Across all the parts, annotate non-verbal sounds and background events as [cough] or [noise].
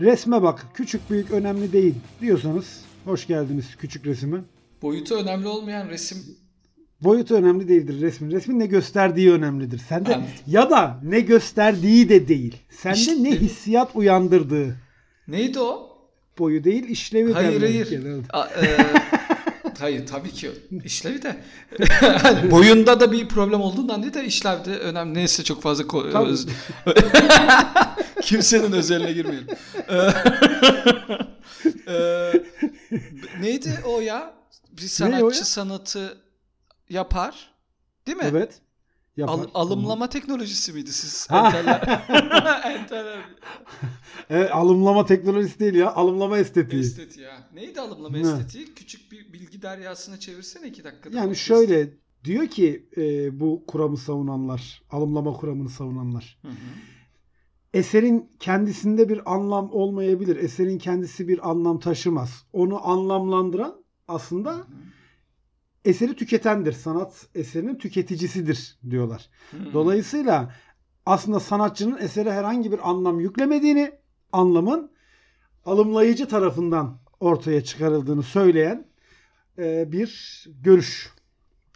resme bak küçük büyük önemli değil diyorsanız hoş geldiniz küçük resime. Boyutu önemli olmayan resim Boyutu önemli değildir resmin. Resmin ne gösterdiği önemlidir. Sende Anladım. ya da ne gösterdiği de değil. Sende İşte- ne hissiyat uyandırdığı. neydi o? Boyu değil işlevi Hayır hayır. A- e, hayır tabii ki işlevi de. [laughs] Boyunda da bir problem olduğundan değil de işlevde önemli. Neyse çok fazla ko- öz- [laughs] kimsenin özeline girmeyelim. E, e, neydi o ya? Bir sanatçı ya? sanatı yapar. Değil mi? Evet. Yapar. Al- alımlama teknolojisi miydi siz? Ha. Enteller. [laughs] Enteller. Evet, alımlama teknolojisi değil ya. Alımlama estetiği. Esteti ya. Neydi alımlama Ne? estetiği? Küçük bir bilgi deryasına çevirsene iki dakikada. Yani şöyle diyor ki e, bu kuramı savunanlar, alımlama kuramını savunanlar. Hı hı. Eserin kendisinde bir anlam olmayabilir. Eserin kendisi bir anlam taşımaz. Onu anlamlandıran aslında eseri tüketendir. Sanat eserinin tüketicisidir diyorlar. Hı. Dolayısıyla aslında sanatçının esere herhangi bir anlam yüklemediğini, anlamın alımlayıcı tarafından ortaya çıkarıldığını söyleyen e, bir görüş.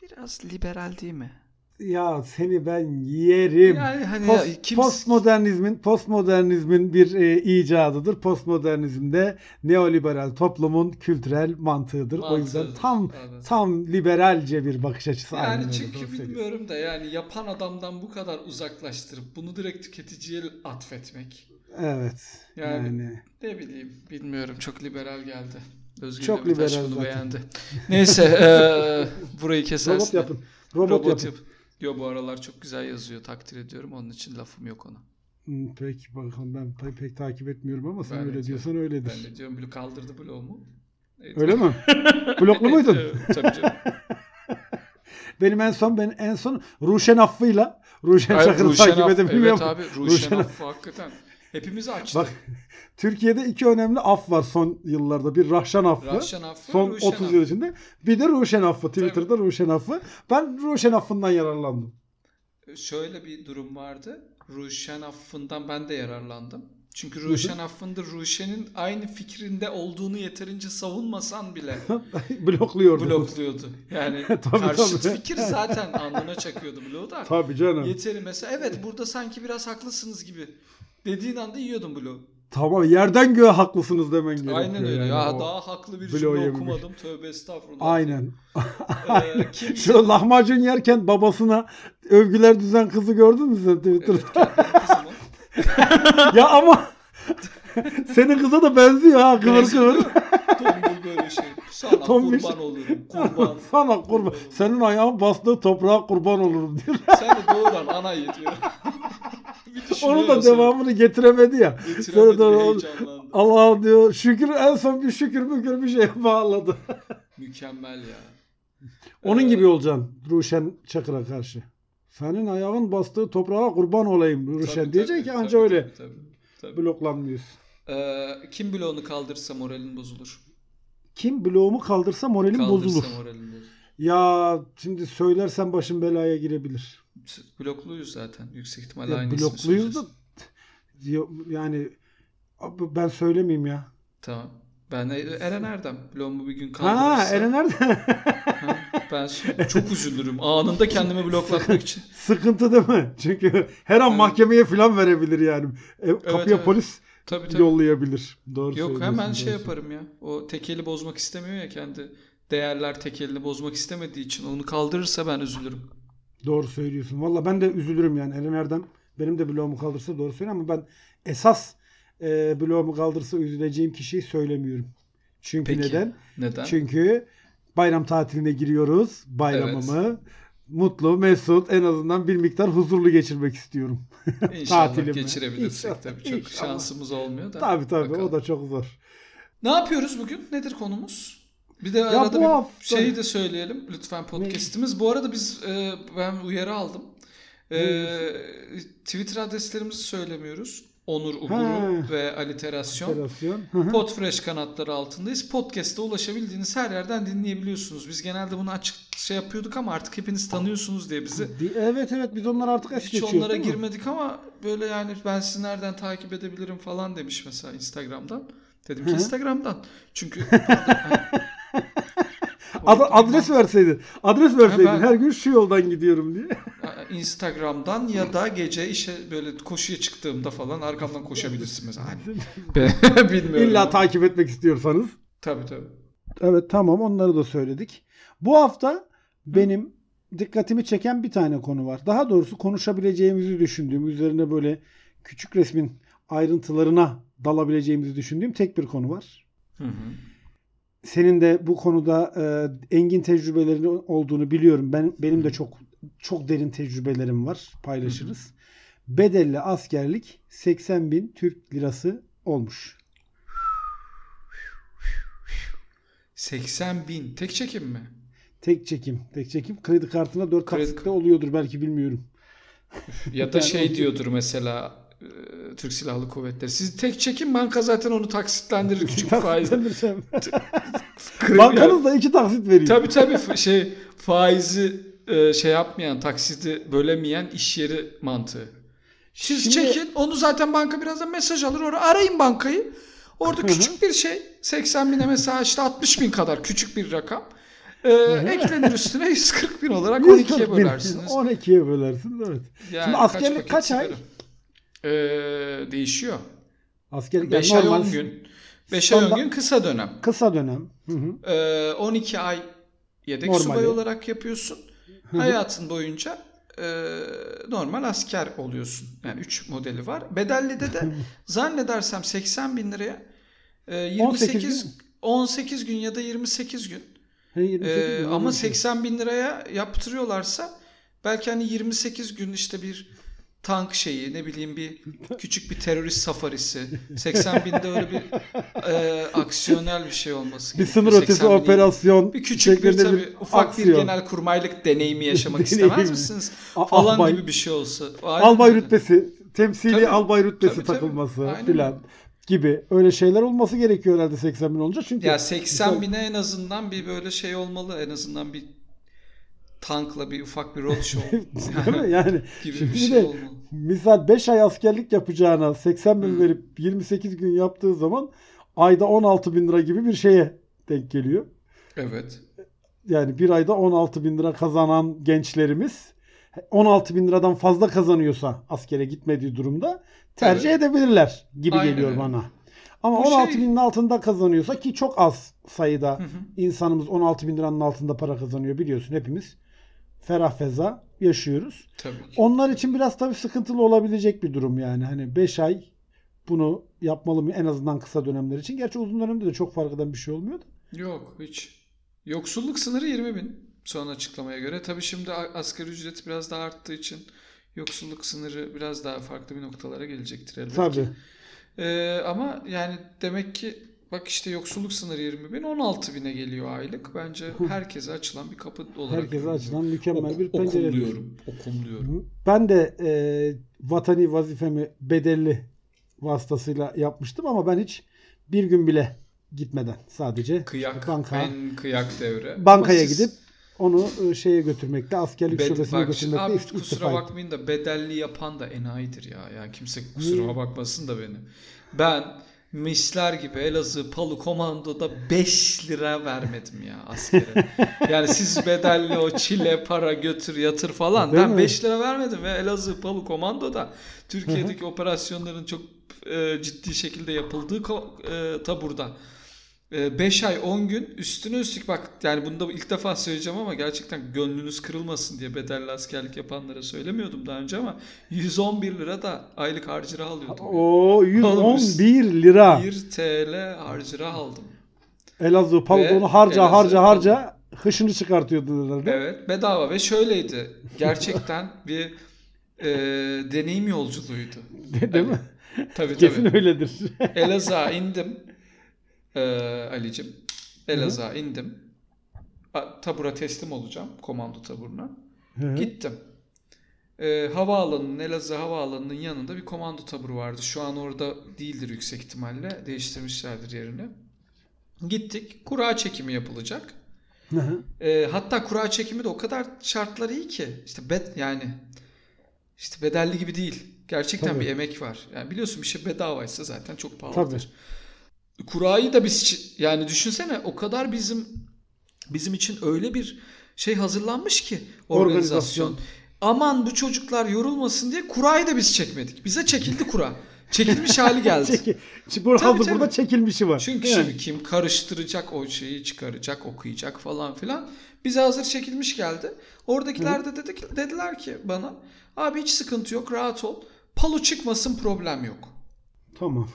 Biraz liberal değil mi? Ya seni ben yerim. Yani hani Post- ya, kim postmodernizmin postmodernizmin bir e, icadıdır. Postmodernizmde neoliberal toplumun kültürel mantığıdır. O yüzden tam Anladım. tam liberalce bir bakış açısı. Yani çünkü bilmiyorum da yani yapan adamdan bu kadar uzaklaştırıp bunu direkt tüketiciye atfetmek. Evet. Yani- Yani, Ne bileyim bilmiyorum çok liberal geldi. Özgür Çok Demirtaş liberal bunu zaten. beğendi. Neyse eee, burayı kesersin. robot yapın. Robot, Robot, yapın. yap. Yo bu aralar çok güzel yazıyor takdir ediyorum onun için lafım yok ona. Hmm, Peki bakalım ben pek, pek takip etmiyorum ama sen Ben öyle diyorum. diyorsan öyledir. Ben de diyorum kaldırdı bloğumu. Evet. Öyle mi? [laughs] Bloklu muydun? Evet, Tabii canım. [laughs] Benim en son ben en son Ruşen Affı'yla Ruşen Hayır, Çakır'ı Ruşen takip edebiliyorum. Evet abi Ruşen Ruşen Aff- Affı hakikaten. Hepimizi açtı. Bak [laughs] Türkiye'de iki önemli af var son yıllarda. Bir Rahşan Affı. Rahşan Affı, son Ruşen 30 Affı. yıl içinde. Bir de Ruşen Affı. Twitter'da Ruşen Affı. Ben Ruşen Affı'ndan yararlandım. Şöyle bir durum vardı. Ruşen Affı'ndan ben de yararlandım. Çünkü Ruşen Affı'nda Ruşen'in aynı fikrinde olduğunu yeterince savunmasan bile [laughs] Blokluyordu. blokluyordu. Yani [laughs] Tabii, karşıt tabii. fikir [laughs] zaten alnına çakıyordu bloğu da. Tabii canım. Yeteri mesela evet burada sanki biraz haklısınız gibi dediğin anda yiyordum bloğu. Tamam yerden göğe haklısınız demen gerekiyor. Aynen öyle. yani ya daha haklı bir cümle yememiş. okumadım. Tövbe estağfurullah. Aynen. Ee, kim Şu lahmacun yerken babasına övgüler düzen kızı gördün mü sen Twitter'da? Evet. Ya ama senin kıza da benziyor ha kıvır kıvır. Tombul böyle şey. Sana Tombiş. kurban olurum. Kurban. Sana kurban. Senin ayağın bastığı toprağa kurban olurum diyor. Sen de doğuran. [laughs] Bir düşünüyor Onun da devamını getiremedi ya. Getiremedi, Sonra. Allah diyor şükür en son bir şükür mükür bir şeye bağladı. Mükemmel ya. Onun Ee, gibi olacaksın Ruşen Çakır'a karşı. Senin ayağın bastığı toprağa kurban olayım Ruşen tabii, diyecek tabii, ki tabii, anca öyle tabii, tabii, tabii. bloklanmıyorsun. Ee, kim bloğunu kaldırırsa moralin bozulur. Kim bloğumu kaldırsa moralim Kaldırsa bozulur. moralin bozulur. Ya şimdi söylersen başım belaya girebilir. Blokluyuz zaten. Yüksek ihtimalle Ya aynı blokluyuz da yani ben söylemeyeyim ya. Tamam. Ben Eren Erdem. Bloğumu bir gün kaldırırsa. Ha Eren nerede? Ha, ben çok üzülürüm. Anında kendimi bloklatmak için. [laughs] Sıkıntı değil mi? Çünkü her an Evet. mahkemeye falan verebilir yani. E, kapıya evet. polis Tabii tabii. yollayabilir. Doğru Yok hemen şey doğru yaparım ya. O tekeli bozmak istemiyor ya kendi. Değerler tekelini bozmak istemediği için onu kaldırırsa ben üzülürüm. Doğru söylüyorsun. Valla ben de üzülürüm yani. Eren Erdem benim de bloğumu kaldırsa doğru söylüyor ama ben esas e, bloğumu kaldırsa üzüleceğim kişiyi söylemiyorum. Çünkü Peki. neden? Neden? Çünkü bayram tatiline giriyoruz. Bayramımı mutlu, mesut, en azından bir miktar huzurlu geçirmek istiyorum. [laughs] İnşallah tatilimi. geçirebilirsek İnşallah, tabii. Çok inşallah. şansımız olmuyor da. tabii tabii Bakalım. o da çok zor. Ne yapıyoruz bugün? Nedir konumuz? Bir de Ya arada bir hafta- şeyi de söyleyelim lütfen podcast'imiz. Bu arada biz e, ben uyarı aldım. E, Twitter adreslerimizi söylemiyoruz. Onur Uguru ve Aliterasyon. Hı. Podfresh kanatları altındayız. Podcast'te ulaşabildiğiniz her yerden dinleyebiliyorsunuz. Biz genelde bunu açık şey yapıyorduk ama artık hepiniz tanıyorsunuz diye bizi. Evet evet biz onları artık es Hiç onlara girmedik ama böyle yani ben sizi nereden takip edebilirim falan demiş mesela Instagram'dan. Dedim ki. Instagram'dan. Çünkü [laughs] Ad- adres verseydin. Adres verseydin. ben- Her gün şu yoldan gidiyorum diye. [laughs] Instagram'dan ya da gece işe böyle koşuya çıktığımda falan arkamdan koşabilirsin mesela. Hani [laughs] [laughs] bilmiyorum. İlla takip etmek istiyorsanız. Tabii tabii. Evet tamam onları da söyledik. Bu hafta benim dikkatimi çeken bir tane konu var. Daha doğrusu konuşabileceğimizi düşündüğüm, üzerine böyle küçük resmin ayrıntılarına dalabileceğimizi düşündüğüm tek bir konu var. Hı hı. Senin de bu konuda e, engin tecrübelerin olduğunu biliyorum. Ben benim de çok çok derin tecrübelerim var. Paylaşırız. Bedelli askerlik 80 bin Türk lirası olmuş. 80 bin. Tek çekim mi? Tek çekim. Tek çekim. Kredi kartına 4 Kredi- taksitte oluyordur belki bilmiyorum. Ya da [laughs] Yani şey diyordur mesela Türk Silahlı Kuvvetleri. Siz tek çekin banka zaten onu taksitlendirir [laughs] küçük faizle. Bankanız da iki taksit veriyor. Tabii tabii şey faizi e, şey yapmayan, taksidi bölemeyen iş yeri mantığı. Siz Şimdi- çekin onu zaten banka birazdan mesaj alır. Orada arayın bankayı. Orada [laughs] küçük bir şey 80 bine mesela işte 60 bin kadar küçük bir rakam. E, eklenir üstüne 140 bin olarak 12'ye 140 bin. bölersiniz. 12'ye bölersiniz evet. Yani Şimdi askerlik paket kaç ay? sigara? E, değişiyor. Askerlik 5 yani ay normal 10 gün. 5 ay 10 standart- gün kısa dönem. kısa dönem. Hı hı. Ee, 12 ay yedek Normali. subay olarak yapıyorsun. Hı hı. Hayatın boyunca e, normal asker oluyorsun. Yani 3 modeli var. Bedelli'de de [laughs] zannedersem 80 bin liraya e, 28 18 gün. 18 gün ya da 28 gün. He, 28 Ee, gün, ama öyle bir şey. 80 bin liraya yaptırıyorlarsa belki hani 28 gün işte bir tank şeyi ne bileyim bir [laughs] küçük bir terörist safarisi 80 binde öyle bir e, aksiyonel bir şey olması bir gerekiyor. sınır ötesi 80 bin değil. operasyon Bir küçük bir tabii ufak bir aksiyon. genel kurmaylık deneyimi yaşamak [laughs] Deneyimi. istemez misiniz? A- Falan albay- gibi bir şey olsa. Aynen albay öyle. rütbesi, temsili Tabii. albay rütbesi Tabii, tabii. takılması Aynen filan gibi öyle şeyler olması gerekiyor herhalde 80 bin olunca çünkü Ya 80 Güzel. bine en azından bir böyle şey olmalı. En azından bir tankla bir ufak bir roadshow [laughs] mi? Yani gibi Şimdi bir şey de- olmalı. misal 5 ay askerlik yapacağına 80 bin Hı. verip 28 gün yaptığı zaman ayda 16 bin lira gibi bir şeye denk geliyor. Evet. Yani bir ayda 16 bin lira kazanan gençlerimiz 16 bin liradan fazla kazanıyorsa askere gitmediği durumda tercih edebilirler gibi Aynen geliyor bana. Ama Bu 16 şey- binin altında kazanıyorsa ki çok az sayıda Hı hı. insanımız 16 bin liranın altında para kazanıyor biliyorsun hepimiz. Ferah feza yaşıyoruz. Tabii ki. Onlar için biraz tabii sıkıntılı olabilecek bir durum yani. Hani 5 ay bunu yapmalı mı en azından kısa dönemler için. Gerçi uzun dönemde de çok fark eden bir şey olmuyor da. Yok hiç. Yoksulluk sınırı 20 bin son açıklamaya göre. Tabii şimdi asgari ücret biraz daha arttığı için yoksulluk sınırı biraz daha farklı bir noktalara gelecektir elbette. Tabii. Ee, ama yani demek ki bak işte yoksulluk sınırı 20 bin 16 bine geliyor aylık. Bence herkese açılan bir kapı olarak Herkese açılan mükemmel Ok- bir pencere. Okumluyorum. Okumluyorum. Ben de e, vatani vazifemi bedelli vasıtasıyla yapmıştım ama ben hiç bir gün bile gitmeden sadece Kıyak. banka, En kıyak devre. bankaya Ama siz- gidip onu e, şeye götürmekle askerlik Bed- şubesine bak, götürmekle abi ist- kusura ettim. bakmayın da bedelli yapan da enayidir ya. Yani kimse kusuruma Niye? bakmasın da benim. Ben misler gibi Elazığ Palu Komando'da 5 lira vermedim ya askere. yani siz bedelli o çile para götür yatır falan. Değil ben mi? 5 lira vermedim ve Elazığ Palu Komando'da Türkiye'deki operasyonların çok e, ciddi şekilde yapıldığı e, taburda 5 ay 10 gün üstüne üstlük bak yani bunu da ilk defa söyleyeceğim ama gerçekten gönlünüz kırılmasın diye bedelli askerlik yapanlara söylemiyordum daha önce ama 111 lira da aylık harcırah alıyordum. O Oğlum, 111 lira. 1 TL harcırah aldım. Elazığ Ve harca Elazığ, harca harca hışını çıkartıyordu herhalde. Evet bedava ve şöyleydi. Gerçekten [laughs] bir e, deneyim yolculuğuydu. Değil mi? Tabii Kesin tabii. öyledir. Elazığ'a indim. Ee, Ali'cim. Elazığ'a indim. A- Tabura teslim olacağım. Komando taburuna. Hı hı. Gittim. e, havaalanının, Elazığ Havaalanı'nın yanında bir komando taburu vardı. Şu an orada değildir yüksek ihtimalle. Değiştirmişlerdir yerini. Gittik. Kura çekimi yapılacak. Hı hı. E, hatta kura çekimi de o kadar şartları iyi ki. İşte bed yani işte bedelli gibi değil. Gerçekten Tabii. bir emek var. Yani biliyorsun bir şey bedavaysa zaten çok pahalıdır. Tabii. Kurayı da biz yani düşünsene o kadar bizim bizim için öyle bir şey hazırlanmış ki organizasyon. Organizasyon. Aman bu çocuklar yorulmasın diye kurayı da biz çekmedik. Bize çekildi kura. Çekilmiş hali geldi. [laughs] Çeki, Şimdi bu Tabii, tabii. burada çekilmişi var. Çünkü Yani. şimdi kim karıştıracak o şeyi çıkaracak, okuyacak falan filan. Bize hazır çekilmiş geldi. Oradakiler de dedik, dediler ki bana abi hiç sıkıntı yok rahat ol. Palo çıkmasın problem yok. Tamam.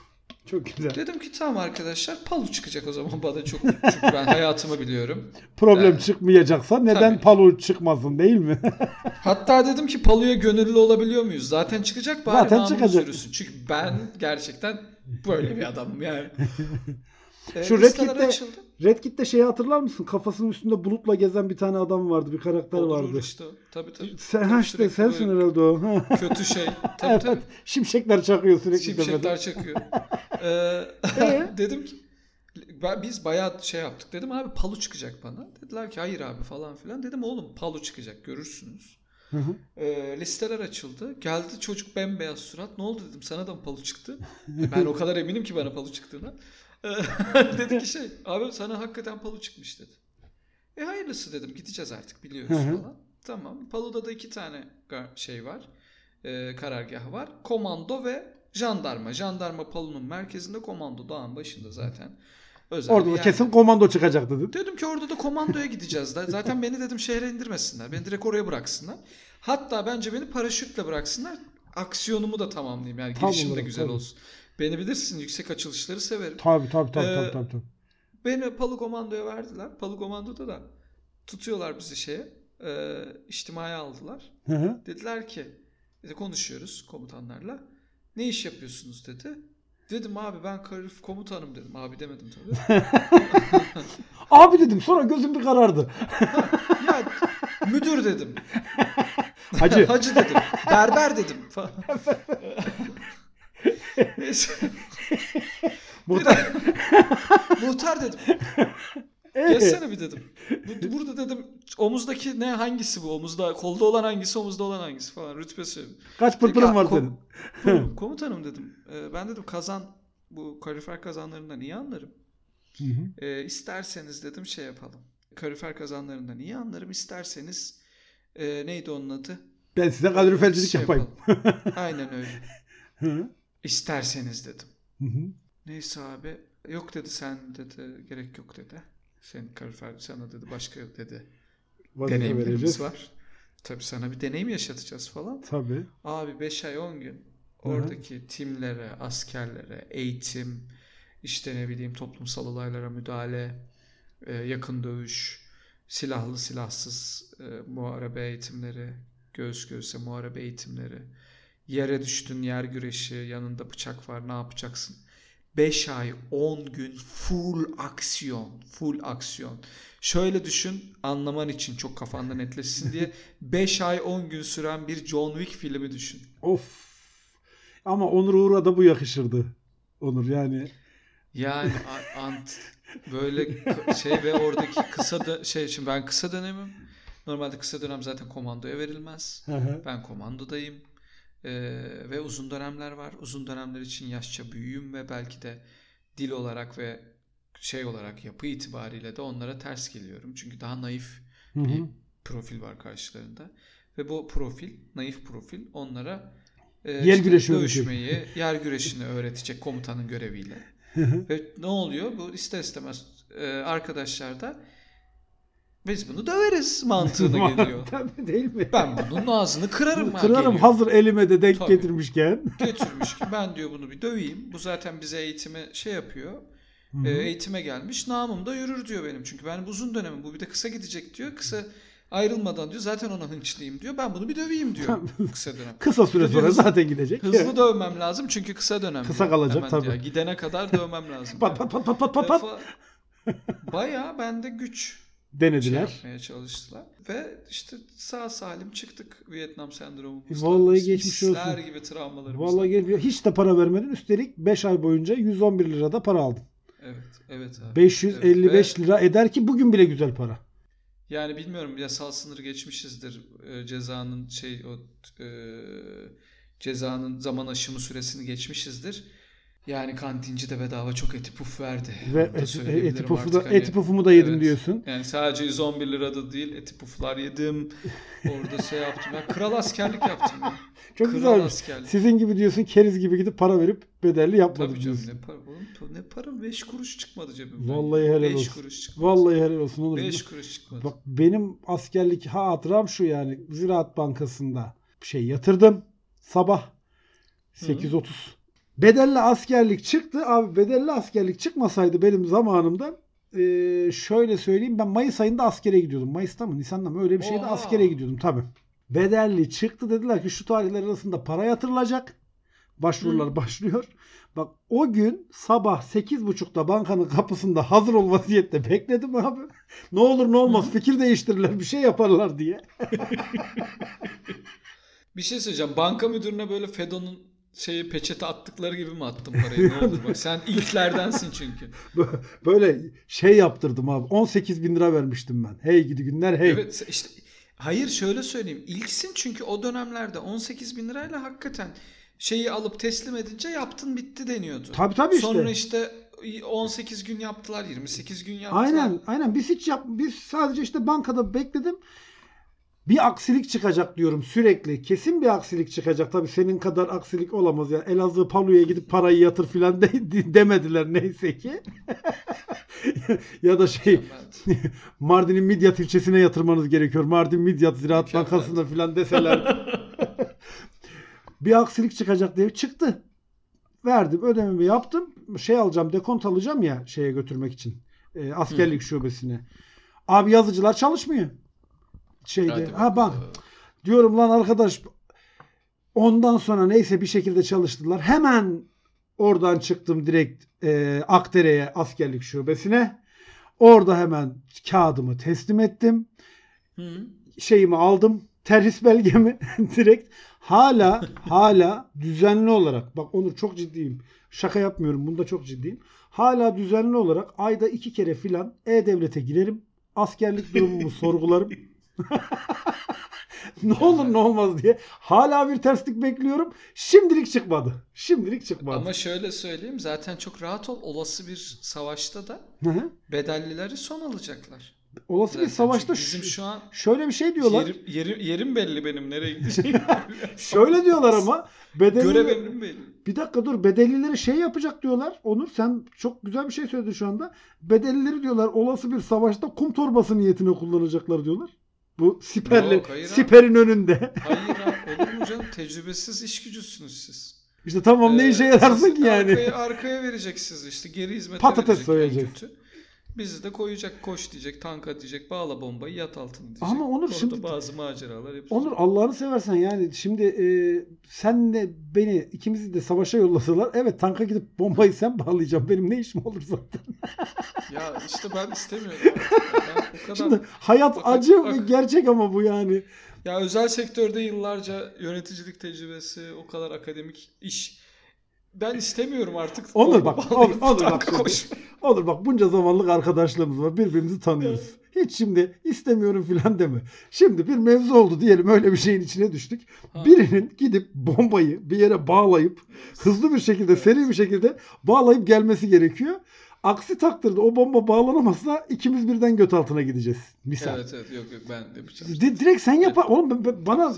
Çok güzel. Dedim ki tamam arkadaşlar Palu çıkacak o zaman bana çok çünkü ben [laughs] hayatımı biliyorum. Problem Yani. çıkmayacaksa neden Tabii. palo çıkmasın değil mi? [laughs] Hatta dedim ki Palu'ya gönüllü olabiliyor muyuz? Zaten çıkacak bari Zaten çıkacak. yürüsün. Çünkü ben gerçekten böyle bir adamım yani. [laughs] Ee, Şu listeler Red Kit'te- şeyi hatırlar mısın? Kafasının üstünde bulutla gezen bir tane adam vardı. Bir karakter Olur vardı. işte. Tabii tabii. Sen Tabii işte sensin herhalde o. [laughs] Kötü şey. [laughs] Tabii evet. tabii. Şimşekler çakıyor sürekli. Şimşekler çakıyor. [laughs] Ee, Ee? dedim ki biz bayağı şey yaptık. Dedim abi palu çıkacak bana. Dediler ki hayır abi falan filan. Dedim oğlum palu çıkacak görürsünüz. Hı hı. Ee, listeler açıldı. Geldi çocuk bembeyaz surat. Ne oldu dedim sana da mı palu çıktı? E, ben o kadar eminim ki bana palu çıktığına. [laughs] Dedi ki [laughs] şey abi sana hakikaten palu çıkmış dedi. E hayırlısı dedim gideceğiz artık biliyoruz falan. Tamam. Palu'da da iki tane şey var. Ee, karargahı var. Komando ve jandarma. Jandarma Palu'nun merkezinde komando dağın başında zaten. Özel Orada da yer. kesin komando çıkacak dedi. Dedim ki orada da komandoya gideceğiz. Zaten beni dedim şehre indirmesinler. Beni direkt oraya bıraksınlar. Hatta bence beni paraşütle bıraksınlar. Aksiyonumu da tamamlayayım. Yani girişim de olarak, güzel tabii. olsun. Beni bilirsin yüksek açılışları severim. Tabii tabii tabii Ee, tabii tabii. tabii. Beni Palu Komando'ya verdiler. Palu Komando'da da tutuyorlar bizi şeye. E, içtimaya aldılar. Hı hı. Dediler ki işte konuşuyoruz komutanlarla. Ne iş yapıyorsunuz dedi. Dedim abi ben karif komutanım dedim. Abi demedim tabii. [laughs] Abi dedim sonra gözüm bir karardı. [laughs] ya müdür dedim. Hacı. [laughs] Hacı dedim. Berber dedim. falan. Muhtar. Muhtar dedim. Ee, Geçsene bir dedim. Bu- Burada dedim omuzdaki ne hangisi bu? Omuzda kolda olan hangisi, omuzda olan hangisi falan rütbesi. Kaç pırpırın var? Kom- [laughs] Komutanım dedim. "e, ben dedim kazan bu kalorifer kazanlarından iyi anlarım. Hı hı. E, isterseniz dedim şey yapalım. Kalorifer kazanlarından iyi anlarım. İsterseniz e, neydi onun adı? Ben size kalorifercilik Şey yapayım. yapalım. [laughs] Aynen öyle. Hı. İsterseniz dedim. Hı hı. Neyse abi. Yok dedi sen dedi. Gerek yok dedi. Senin kalorifer sana dedi başka dedi. Vazife deneyimlerimiz vereceğiz. var. Tabii sana bir deneyim yaşatacağız falan. Tabii. Abi 5 ay 10 gün oradaki timlere, askerlere, eğitim, işte ne bileyim toplumsal olaylara müdahale, e, yakın dövüş, silahlı silahsız e, muharebe eğitimleri, göğüs göğüse muharebe eğitimleri, yere düştün yer güreşi, yanında bıçak var ne yapacaksın? 5 ay 10 gün full aksiyon, full aksiyon. Şöyle düşün anlaman için çok kafanda netleşsin diye [laughs] 5 ay 10 gün süren bir John Wick filmi düşün. Of. Ama Onur Uğur'a da bu yakışırdı. Onur yani. Yani ant böyle şey ve oradaki kısa da şey şimdi ben kısa dönemim. Normalde kısa dönem zaten komandoya verilmez. Ben komandodayım. Ee, ve uzun dönemler var. Uzun dönemler için yaşça büyüğüm ve belki de dil olarak ve şey olarak yapı itibariyle de onlara ters geliyorum. Çünkü daha naif Hı bir profil var karşılarında. Ve bu profil, naif profil onlara e, Yer güreşi dövüşmeyi, [laughs] yer güreşini öğretecek komutanın göreviyle. Hı hı. Ve ne oluyor? Bu ister istemez e, arkadaşlar da biz bunu döveriz mantığına [laughs] geliyor. Tabii değil mi? Ben bunun ağzını kırarım. Kırarım geliyor. hazır elime de denk Tabii. getirmişken. [laughs] Getirmiş ki ben diyor bunu bir döveyim. Bu zaten bize eğitime şey yapıyor. Hı hı. E, eğitime gelmiş. Namım da yürür diyor benim. Çünkü ben bu uzun dönemim. Bu bir de kısa gidecek diyor. Kısa ayrılmadan diyor. Zaten ona hınçlıyım diyor. Ben bunu bir döveyim diyor. kısa dönem. [laughs] Kısa süre Hızlı- sonra zaten gidecek. Hızlı dövmem lazım çünkü kısa dönem. Kısa diyor. kalacak Hemen tabii. diyor. Gidene kadar dövmem lazım. Pat pat pat pat pat pat Bayağı bende güç. Denediler. Şey yapmaya çalıştılar. Ve işte sağ salim çıktık Vietnam sendromumuzdan. E, Vallahi geçmiş olsun. gibi travmalarımızdan. Vallahi gelmiyor. Hiç de para vermedin. Üstelik 5 ay boyunca 111 lirada para aldın. Evet, evet abi. 555 Evet, lira eder ki bugün bile güzel para. Yani bilmiyorum yasal sınır geçmişizdir. Ee, cezanın şey o e, cezanın zaman aşımı süresini geçmişizdir. Yani kantinci de bedava çok eti puf verdi. Ve da eti, pufu da, hani. eti pufumu da yedim Evet. diyorsun. Yani sadece 111 lirada değil eti puflar yedim. Orada şey yaptım. Ya kral askerlik yaptım ya. [laughs] Çok kral güzel. askerlik. Sizin gibi diyorsun keriz gibi gidip para verip bedelli yapmadım Tabii canım diyorsun. ne para oğlum ne para 5 kuruş çıkmadı cebimden. Vallahi helal 5 olsun. kuruş çıkmadı. Vallahi helal olsun Onur. 5 kuruş çıkmadı. Bak benim askerlik hatıram şu yani Ziraat Bankası'nda bir şey yatırdım sabah 8.30. Bedelli askerlik çıktı. Abi bedelli askerlik çıkmasaydı benim zamanımda eee, şöyle söyleyeyim ben Mayıs ayında askere gidiyordum. Mayıs'ta mı Nisan'da mı öyle bir şeyde Oha. askere gidiyordum tabii. Bedelli çıktı dediler ki şu tarihler arasında para yatırılacak. Başvurular Hı. başlıyor. Bak o gün sabah 8.30'da bankanın kapısında hazır ol vaziyette bekledim abi. [laughs] ne olur ne olmaz fikir değiştirirler bir şey yaparlar diye. [laughs] Bir şey söyleyeceğim. Banka müdürüne böyle Fedo'nun şeyi peçete attıkları gibi mi attın parayı? Ne oldu bak? Sen ilklerdensin çünkü. [laughs] Böyle şey yaptırdım abi. 18 bin lira vermiştim ben. Hey gidi günler hey. Evet işte hayır şöyle söyleyeyim. İlksin çünkü o dönemlerde 18 bin lirayla hakikaten şeyi alıp teslim edince yaptın bitti deniyordu. Tabii tabii işte. Sonra işte 18 gün yaptılar, 28 gün yaptılar. Aynen aynen biz hiç yap biz sadece işte bankada bekledim. Bir aksilik çıkacak diyorum sürekli. Kesin bir aksilik çıkacak. Tabii senin kadar aksilik olamaz ya. Elazığ Palu'ya gidip parayı yatır filan de, [laughs] demediler neyse ki. [laughs] ya da şey. [laughs] Mardin'in Midyat ilçesine yatırmanız gerekiyor. Mardin Midyat Ziraat Mükemmel. Bankası'nda filan deseler. bir aksilik çıkacak diye çıktı. Verdim ödememi yaptım. Şey alacağım dekont alacağım ya şeye götürmek için. E, askerlik şubesine. Abi yazıcılar çalışmıyor. Şeyde. Hadi ha bakalım. Diyorum lan arkadaş ondan sonra neyse bir şekilde çalıştılar. Hemen oradan çıktım direkt e, Akdere'ye askerlik şubesine. Orada hemen kağıdımı teslim ettim. Hı. Şeyimi aldım. Terhis [laughs] belgemi direkt hala hala düzenli olarak bak Onur çok ciddiyim. Şaka yapmıyorum. Bunda çok ciddiyim. Hala düzenli olarak ayda iki kere filan E-Devlet'e girerim. Askerlik durumumu [laughs] sorgularım. [laughs] ne olur ne olmaz diye. Hala bir terslik bekliyorum. Şimdilik çıkmadı. Şimdilik çıkmadı. Ama şöyle söyleyeyim zaten çok rahat ol. Olası bir savaşta da Hı hı. bedellileri son alacaklar. Olası bir Zaten savaşta çünkü bizim şu- şu an şöyle bir şey diyorlar. yerim, yerim, yerim belli benim nereye gideceğim. [laughs] Şöyle diyorlar ama bedelli Görev emrim belli. Bir dakika dur bedellileri şey yapacak diyorlar. Onur sen çok güzel bir şey söyledin şu anda. Bedellileri diyorlar olası bir savaşta kum torbası niyetine kullanacaklar diyorlar. Bu siperli, Yok, hayır abi. siperin önünde. Hayır abi olur mu canım? Tecrübesiz iş gücüsünüz siz. İşte tamam ne işe Ee, yararsın ki yani. Arkaya, arkaya vereceksiniz işte geri hizmete Patates verecek en soyacak. kötü. Bizi de koyacak koş diyecek tanka diyecek bağla bombayı yat altına diyecek. Ama Onur Orada şimdi- bazı maceralar yapacak. Onur Allah'ını seversen yani şimdi e, senle beni ikimizi de savaşa yollasalar evet tanka gidip bombayı sen bağlayacaksın. Benim ne işim olur zaten. [laughs] Ya işte ben istemiyorum. [laughs] Ben o kadar... Şimdi hayat Bak- acı bak- ve gerçek ama bu yani. Ya özel sektörde yıllarca yöneticilik tecrübesi, o kadar akademik iş. Ben istemiyorum artık. Onur Bomba bak, Onur, Onur bak koş. Olur bak bunca zamanlık arkadaşlığımız var. Birbirimizi tanıyoruz. Hiç şimdi istemiyorum filan deme. Şimdi bir mevzu oldu diyelim öyle bir şeyin içine düştük. Ha. Birinin gidip bombayı bir yere bağlayıp hızlı bir şekilde seri bir şekilde bağlayıp gelmesi gerekiyor. Aksi takdirde o bomba bağlanamazsa ikimiz birden göt altına gideceğiz. Misal. Evet evet yok yok ben yapacağım. Di- direkt sen yapar. Oğlum ben- ben- bana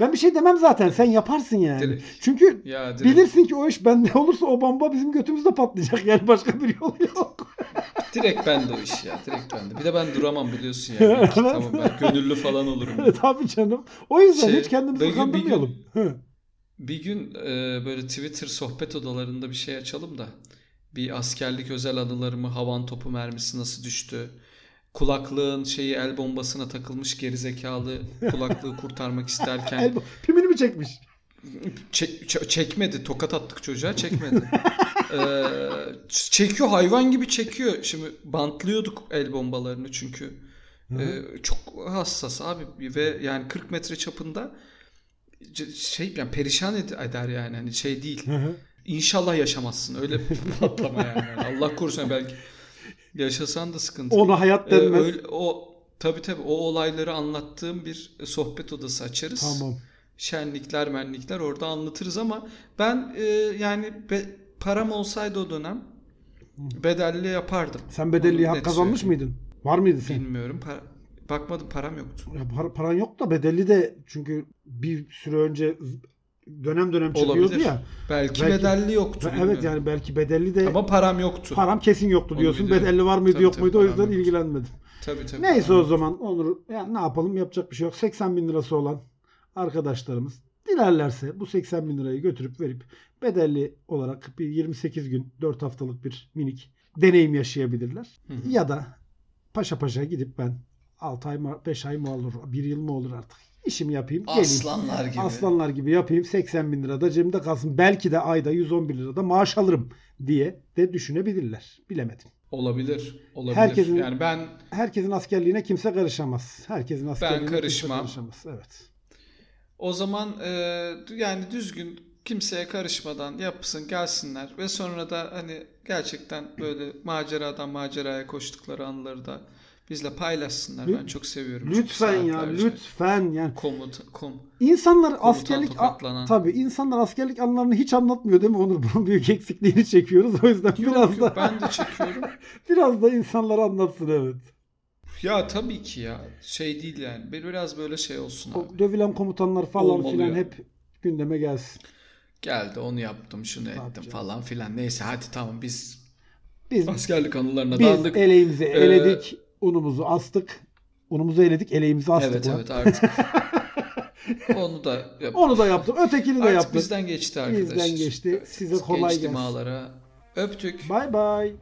ben bir şey demem zaten. Sen yaparsın yani. Direkt. Çünkü Ya direkt, bilirsin ki o iş bende olursa o bomba bizim götümüzde patlayacak. Yani başka bir yol yok. direkt bende o iş ya. Direkt bende. Bir de ben duramam biliyorsun yani. [laughs] Evet. tamam ben gönüllü falan olurum. Tabii canım. O yüzden Şey, hiç kendimizi bir gün- kandırmayalım. Bir gün e, böyle Twitter sohbet odalarında bir şey açalım da bir askerlik özel anılarımı havan topu mermisi nasıl düştü? Kulaklığın şeyi el bombasına takılmış gerizekalı kulaklığı [laughs] kurtarmak isterken El, pimini mi çekmiş? çek- ç- çekmedi. Tokat attık çocuğa çekmedi. Ee, çekiyor hayvan gibi çekiyor. Şimdi bantlıyorduk el bombalarını çünkü Hı hı. Ee, çok hassas abi ve yani 40 metre çapında şey yani perişan ed- eder yani hani şey değil. Hı hı. İnşallah yaşamazsın öyle patlama. Yani [laughs] Allah korusun belki yaşasan da sıkıntı. Ona hayat Ee, denmez. öyle, o tabii tabii o olayları anlattığım bir sohbet odası açarız. Tamam. Şenlikler, menlikler orada anlatırız ama ben e, yani be- param olsaydı o dönem bedelli yapardım. Sen bedelli hak kazanmış söyleyeyim. mıydın? Var mıydı sen? Bilmiyorum. Para, bakmadım param yoktu. Ya par- paran yok da bedelli de çünkü bir süre önce dönem dönem çıkıyordu Olabilir. ya. Belki, Belki- bedelli yoktu. Evet bilmiyorum. yani belki bedelli de Ama param yoktu. param kesin yoktu Onu diyorsun. biliyorum. Bedelli var mıydı Tabii, yok tabii, muydu o yüzden yoktu. ilgilenmedim. Tabii tabii. Neyse param o zaman Onur yani ne yapalım yapacak bir şey yok. 80 bin lirası olan arkadaşlarımız dilerlerse bu 80 bin lirayı götürüp verip bedelli olarak bir 28 gün 4 haftalık bir minik deneyim yaşayabilirler. Hı hı. Ya da paşa paşa gidip ben 6 ay mı 5 ay mı olur 1 yıl mı olur artık işimi yapayım geleyim. Aslanlar gibi. Aslanlar gibi yapayım 80 bin lira da cebimde kalsın. Belki de ayda 111 lira da maaş alırım diye de düşünebilirler. Bilemedim. Olabilir. Olabilir. Herkesin- Yani ben Herkesin askerliğine kimse karışamaz. Herkesin askerliğine karışmam. kimse karışamaz. Evet. o zaman e, yani düzgün kimseye karışmadan yapsın gelsinler ve sonra da hani gerçekten böyle maceradan maceraya koştukları anıları da bizle paylaşsınlar. Ben çok seviyorum. Lütfen ya lütfen yani Komut, kom, insanlar askerlik tabii insanlar askerlik anılarını hiç anlatmıyor değil mi Onur? [laughs] Bunun büyük eksikliğini çekiyoruz. O yüzden Yok, biraz yok, da ben de çekiyorum. [laughs] biraz da insanlara anlatsın evet. Ya tabii ki ya. Şey değil yani. Bir- Biraz böyle şey olsun abi. O dövülen komutanlar falan Olmalı filan ya. hep gündeme gelsin. Geldi onu yaptım şunu Tabii ettim canım. falan filan. Neyse hadi tamam biz Biz askerlik anılarına biz daldık. eleğimizi Ee, eledik, unumuzu astık. Unumuzu eledik, eleğimizi astık. Evet lan. evet artık. [laughs] onu da yap- Onu da yaptık. Ötekini de Artık bizden geçti arkadaşlar. Bizden geçti. Size kolay Geçti gelsin. mağalara. Öptük. Bye bye.